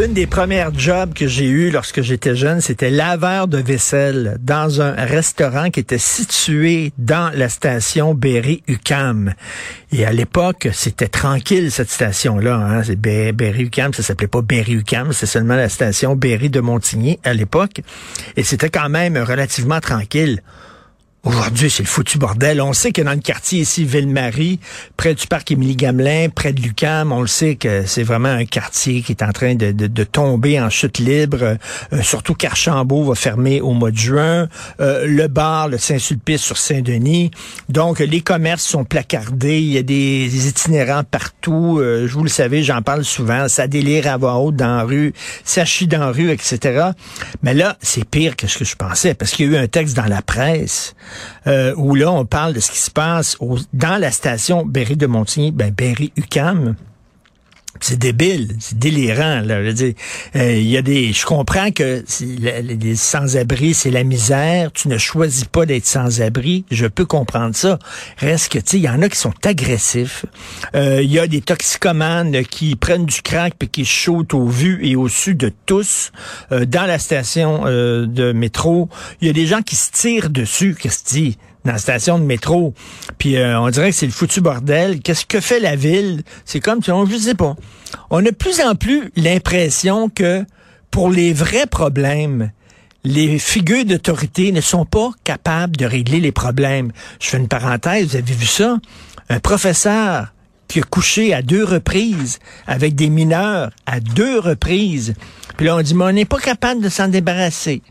Une des premières jobs que j'ai eues lorsque j'étais jeune, c'était laveur de vaisselle dans un restaurant qui était situé dans la station Berry-UQAM. Et à l'époque, c'était tranquille cette station-là. Hein? C'est Be- Berry-UQAM, ça s'appelait pas Berry-UQAM, c'est seulement la station Berry de Montigny à l'époque. Et c'était quand même relativement tranquille. Aujourd'hui, c'est le foutu bordel. On sait que dans le quartier ici, Ville-Marie, près du parc Émilie-Gamelin, près de Lucam, on le sait que c'est vraiment un quartier qui est en train de, de- tomber en chute libre. Euh, surtout qu'Archambault va fermer au mois de juin. Euh, le bar, le Saint-Sulpice sur Saint-Denis. Donc, les commerces sont placardés. Il y a des, des itinérants partout. Euh, je vous le savez, j'en parle souvent. Ça délire à voix haute dans la rue. Ça chie dans la rue, etc. Mais là, c'est pire que ce que je pensais parce qu'il y a eu un texte dans la presse euh, où là, on parle de ce qui se passe dans la station Berry de Montigny, ben Berry-UQAM. C'est débile, c'est délirant. Là. Je veux dire, euh, il y a des, je comprends que les sans-abri, c'est la misère. Tu ne choisis pas d'être sans-abri. Je peux comprendre ça. Reste que, tu sais, il y en a qui sont agressifs. Euh, Il y a des toxicomanes qui prennent du crack puis qui shootent au vu et au su de tous euh, dans la station euh, de métro. Il y a des gens qui se tirent dessus. Qu'est-ce que? Dans la station de métro. Puis euh, on dirait que c'est le foutu bordel. Qu'est-ce que fait la ville? C'est comme, on je sais pas. On a de plus en plus l'impression que pour les vrais problèmes, les figures d'autorité ne sont pas capables de régler les problèmes. Je fais une parenthèse, vous avez vu ça? Un professeur qui a couché à deux reprises avec des mineurs à deux reprises. Puis là, on dit, mais on n'est pas capable de s'en débarrasser.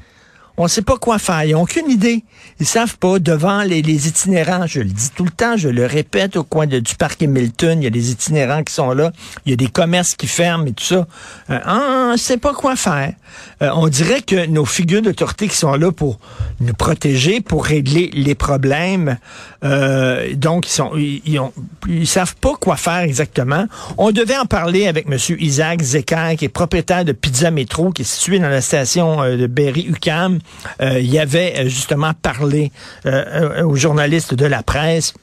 On ne sait pas quoi faire. Ils n'ont aucune idée. Ils savent pas devant les, les itinérants. Je le dis tout le temps, je le répète au coin du parc Hamilton. Il y a des itinérants qui sont là. Il y a des commerces qui ferment et tout ça. Euh, on ne sait pas quoi faire. Euh, on dirait que nos figures d'autorité qui sont là pour nous protéger, pour régler les problèmes, euh, donc ils sont, ils, savent pas quoi faire exactement. On devait en parler avec Monsieur Isaac Zecker, qui est propriétaire de Pizza Métro, qui est situé dans la station de Berry-UQAM. Euh, il avait euh, justement parlé euh, euh, aux journalistes de la presse.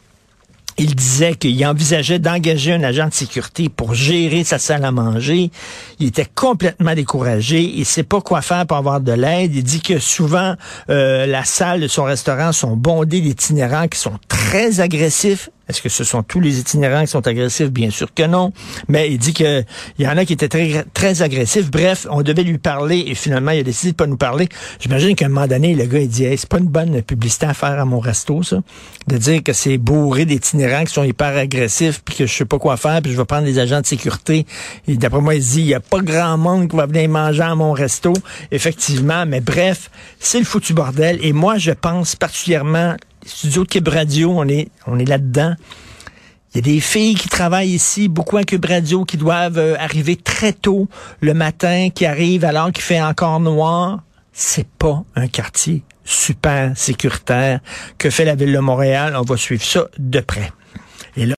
Il disait qu'il envisageait d'engager un agent de sécurité pour gérer sa salle à manger. Il était complètement découragé. Il sait pas quoi faire pour avoir de l'aide. Il dit que souvent, la salle de son restaurant sont bondées d'itinérants qui sont très agressifs. Est-ce que ce sont tous les itinérants qui sont agressifs? Bien sûr que non. Mais il dit que il y en a qui étaient très, très agressifs. Bref, on devait lui parler et finalement, il a décidé de pas nous parler. J'imagine qu'à un moment donné, le gars, il dit, hey, c'est pas une bonne publicité à faire à mon resto, ça. De dire que c'est bourré d'itinérants qui sont hyper agressifs puis que je sais pas quoi faire puis je vais prendre des agents de sécurité. Et d'après moi, il dit, il y a pas grand monde qui va venir manger à mon resto. Effectivement. Mais bref, c'est le foutu bordel. Et moi, je pense particulièrement studio de Cube Radio, on est, on est là-dedans. Il y a des filles qui travaillent ici, beaucoup à Cube Radio, qui doivent euh, arriver très tôt le matin, qui arrivent alors qu'il fait encore noir. C'est pas un quartier super sécuritaire que fait la ville de Montréal? On va suivre ça de près.